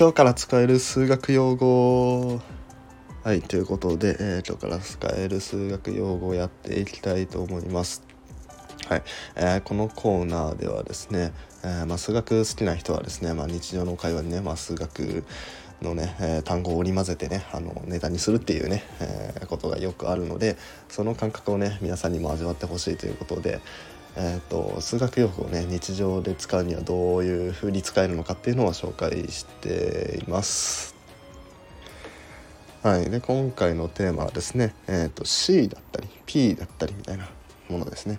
今日から使える数学用語はいということで、えー、今日から使える数学用語をやっていきたいと思います。はい、えー、このコーナーではですね、えー、まあ、数学好きな人はですね、まあ、日常の会話にね、まあ、数学のね、えー、単語を織り交ぜてねあのネタにするっていうね、えー、ことがよくあるのでその感覚をね皆さんにも味わってほしいということで、えーと、数学用語をね日常で使うにはどういうふうに使えるのかっていうのを紹介しています。はい、で今回のテーマはですね、えーと、C だったり P だったりみたいなものですね。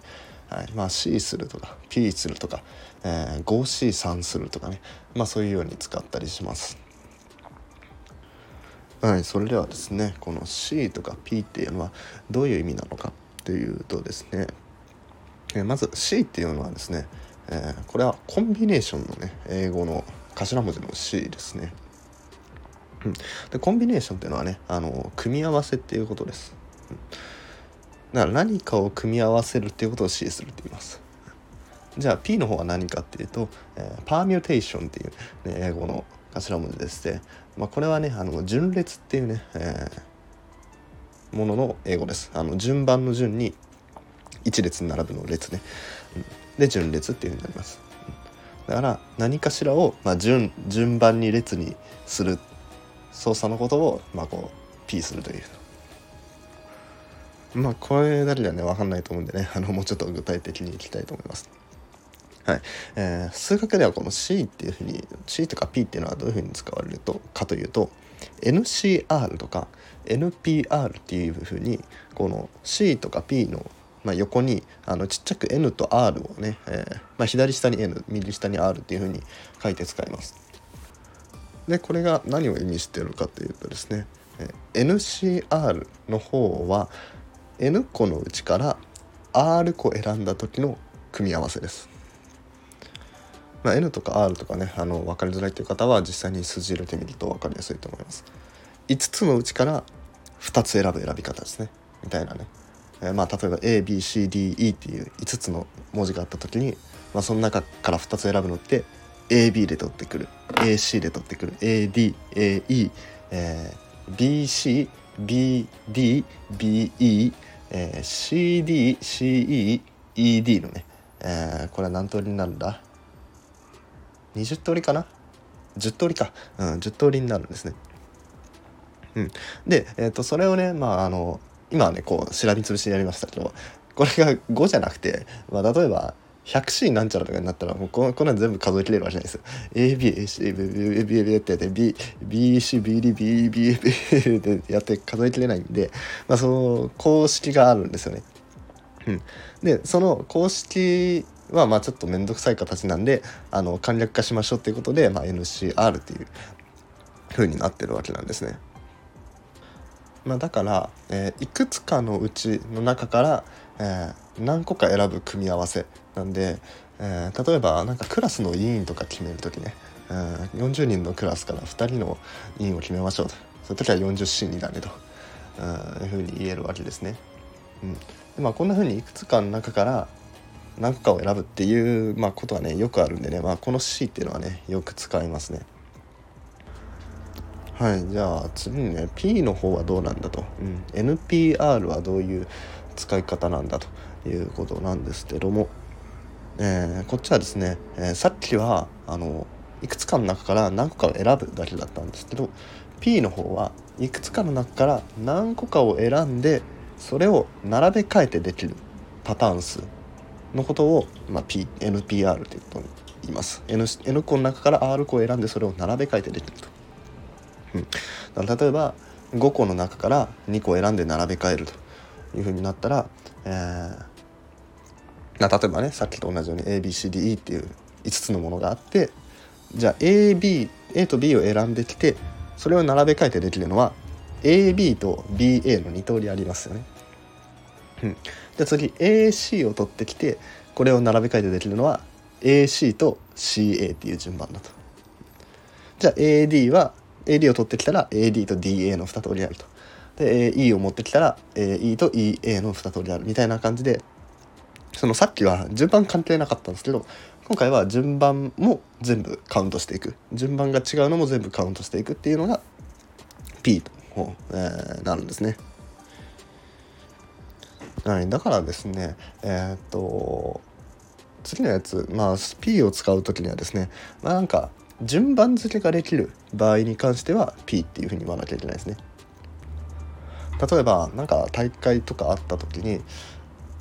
はいまあ、C するとか P するとか、えー、5C3 するとかね、まあ、そういうように使ったりします。はい、それではですねこの C とか P っていうのはどういう意味なのかというとですね、えまず C っていうのはですね、え、これはコンビネーションのね英語の頭文字の C ですね。うん、でコンビネーションっていうのはねあの組み合わせっていうことです。うん、だから何かを組み合わせるっていうことを C するって言います。じゃあ P の方は何かっていうと、えー、パーミューテーションっていう、ね、英語の頭文字でして、まあ、これはねあの順列っていうね、えー、ものの英語ですあの順番の順に一列に並ぶの列ね、うん、で順列っていうふうになります、だから何かしらを、まあ、順順番に列にする操作のことを、まあ、こう P するという。まあこれだけではね分かんないと思うんでね。あのもうちょっと具体的にいきたいと思います。はい。えー、数学ではこの C っていうふうに C とか P っていうのはどういうふうに使われるとかというと NCR とか NPR っていうふうにこの C とか P のまあ、横にあのちっちゃく N と R をね、えー、まあ、左下に N 右下に R っていうふうに書いて使います。でこれが何を意味してるかというとですね、えー、NCR の方は N 個のうちから R 個選んだ時の組み合わせです。まあ、N とか R とかねあの分かりづらいという方は実際に数字入れてみると分かりやすいと思います。5つのうちから2つ選ぶ選び方ですねみたいなね、え、まあ例えば ABCDE っていう5つの文字があった時に、まあ、その中から2つ選ぶのって AB で取ってくる。AC で取ってくる。ADAE、えー、BCBDBE、えー、CDCEED のね、えー、これは何通りになるんだ？20通りかな？10通りか、うん、10通りになるんですね。うん、で、えーと、それをね、まあ、あの今はねこうしらみつぶしにやりましたけどこれが5じゃなくて、まあ、例えば 100C なんちゃらとかになったらもうここんなん全部数えきれるわけじゃないですよ。ABACBBBB ってやって BCBDBBB ってやって数えきれないんで、まあ、その公式があるんですよね。うん、でその公式はまあちょっと面倒くさい形なんであの簡略化しましょうっていうことで、まあ、NCR っていう風になってるわけなんですね。まあ、だから、えー、いくつかのうちの中から、えー、何個か選ぶ組み合わせなんで、えー、例えばなんかクラスの委員とか決める時ね、えー、40人のクラスから2人の委員を決めましょうとそういう時は 40C になれというふうに言えるわけですね。うん、でまあこんなふうにいくつかの中から何個かを選ぶっていう、まあ、ことはねよくあるんでね、まあ、この C っていうのはねよく使いますね。はいじゃあ次にね P の方はどうなんだと、うん、NPR はどういう使い方なんだということなんですけども、えー、こっちはですね、えー、さっきはあのいくつかの中から何個かを選ぶだけだったんですけど P の方はいくつかの中から何個かを選んでそれを並べ替えてできるパターン数のことを、まあ、P NPR ということに言います。N, N 個の中から R 個を選んでそれを並べ替えてできると、うん、だから例えば5個の中から2個選んで並べ替えるというふうになったら、えー、例えばねさっきと同じように ABCDE っていう5つのものがあってじゃあ AB A と B を選んできてそれを並べ替えてできるのは AB と BA の2通りありますよね。うん、じゃ次 AC を取ってきてこれを並べ替えてできるのは AC と CA っていう順番だと。じゃあ AD は AD を取ってきたら AD と DA の2通りあると。で E を持ってきたら E と EA の2通りあるみたいな感じでそのさっきは順番関係なかったんですけど今回は順番も全部カウントしていく順番が違うのも全部カウントしていくっていうのが P と、えー、なるんですね。はい、だからですねえー、っと次のやつまあ P を使う時にはですねまあなんか順番付けができる場合に関しては P っていうふうに言わなきゃいけないですね。例えば何か大会とかあった時に、ま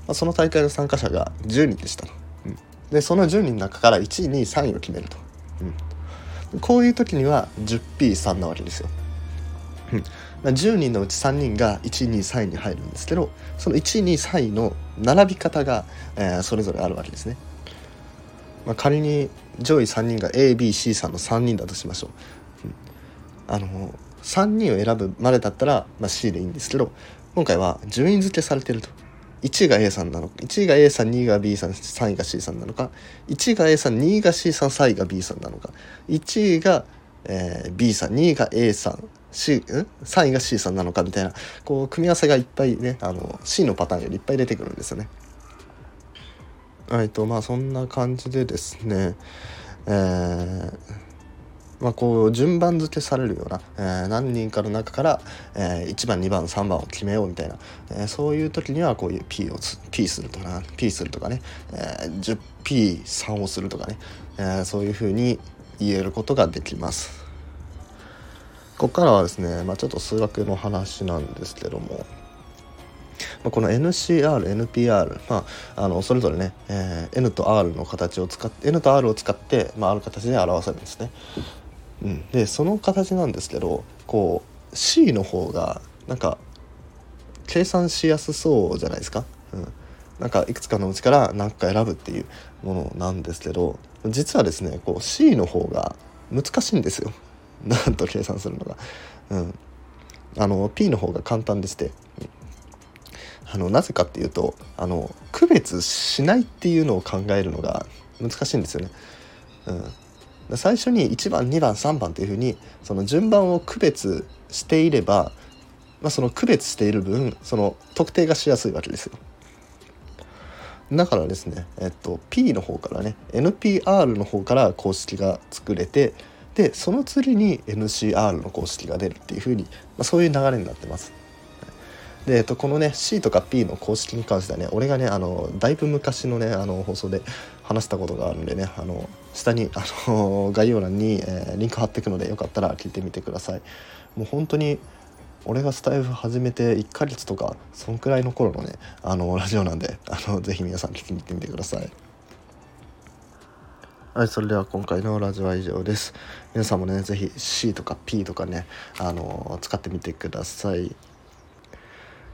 あ、その大会の参加者が10人でした。と、うん、でその10人の中から1位2位3位を決めると、うん、こういう時には 10P3 なわけですよ、うん、10人のうち3人が1位2位3位に入るんですけどその1位2位3位の並び方が、えー、それぞれあるわけですね。まあ、仮に上位3人が ABC さんの3人だとしましょう、うん、あの3人を選ぶまでだったら、まあ、C でいいんですけど今回は順位付けされてると。1位が A さんなのか1位が A さん2位が B さん3位が C さんなのか1位が A さん2位が C さん3位が B さんなのか1位が、えー、B さん2位が A さん C ん？3位が C さんなのかみたいなこう組み合わせがいっぱいねあの C のパターンよりいっぱい出てくるんですよね。えっとまあそんな感じでですねえー、まあ、こう順番付けされるような、えー、何人かの中から、えー、1番2番3番を決めようみたいな、えー、そういう時にはこういう P を P するとか P するとかね、え 10P3 をするとかね、えそういうふうに言えることができます。ここからはですね、まあ、ちょっと数学の話なんですけども、まあ、この NCR、NPR、まあ、あのそれぞれね、えー、N と R の形を使って N と R を使って、まあ、ある形で表せるんですね。うん、でその形なんですけどこう C の方がなんか計算しやすそうじゃないですか。うんなんかいくつかのうちから何か選ぶっていうものなんですけど実はですねこう C の方が難しいんですよ なんと計算するのが。うん、あの P の方が簡単でして、あのなぜかっていうとあの区別しないっていうのを考えるのが難しいんですよね。うん、最初に1番2番3番っていうふうにその順番を区別していれば、まあ、その区別している分その特定がしやすいわけですよ。だからですね、えっと、P の方からね NPR の方から公式が作れてでその次に NCR の公式が出るっていうふうに、まあ、そういう流れになってます。で、えっと、このね C とか P の公式に関してはね俺がねあのだいぶ昔のねあの放送で話したことがあるんでねあの下にあの 概要欄に、えー、リンク貼っていくのでよかったら聞いてみてくださいもう本当に俺がスタイフ始めて1ヶ月とかそんくらいの頃のねあのラジオなんであのぜひ皆さん聞きに行ってみてくださいはい、それでは今回のラジオは以上です。皆さんもね、ぜひ C とか P とかね、あの使ってみてください。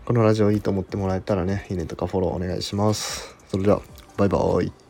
このラジオいいと思ってもらえたらね、いいねとかフォローお願いします。それでは、バイバーイ。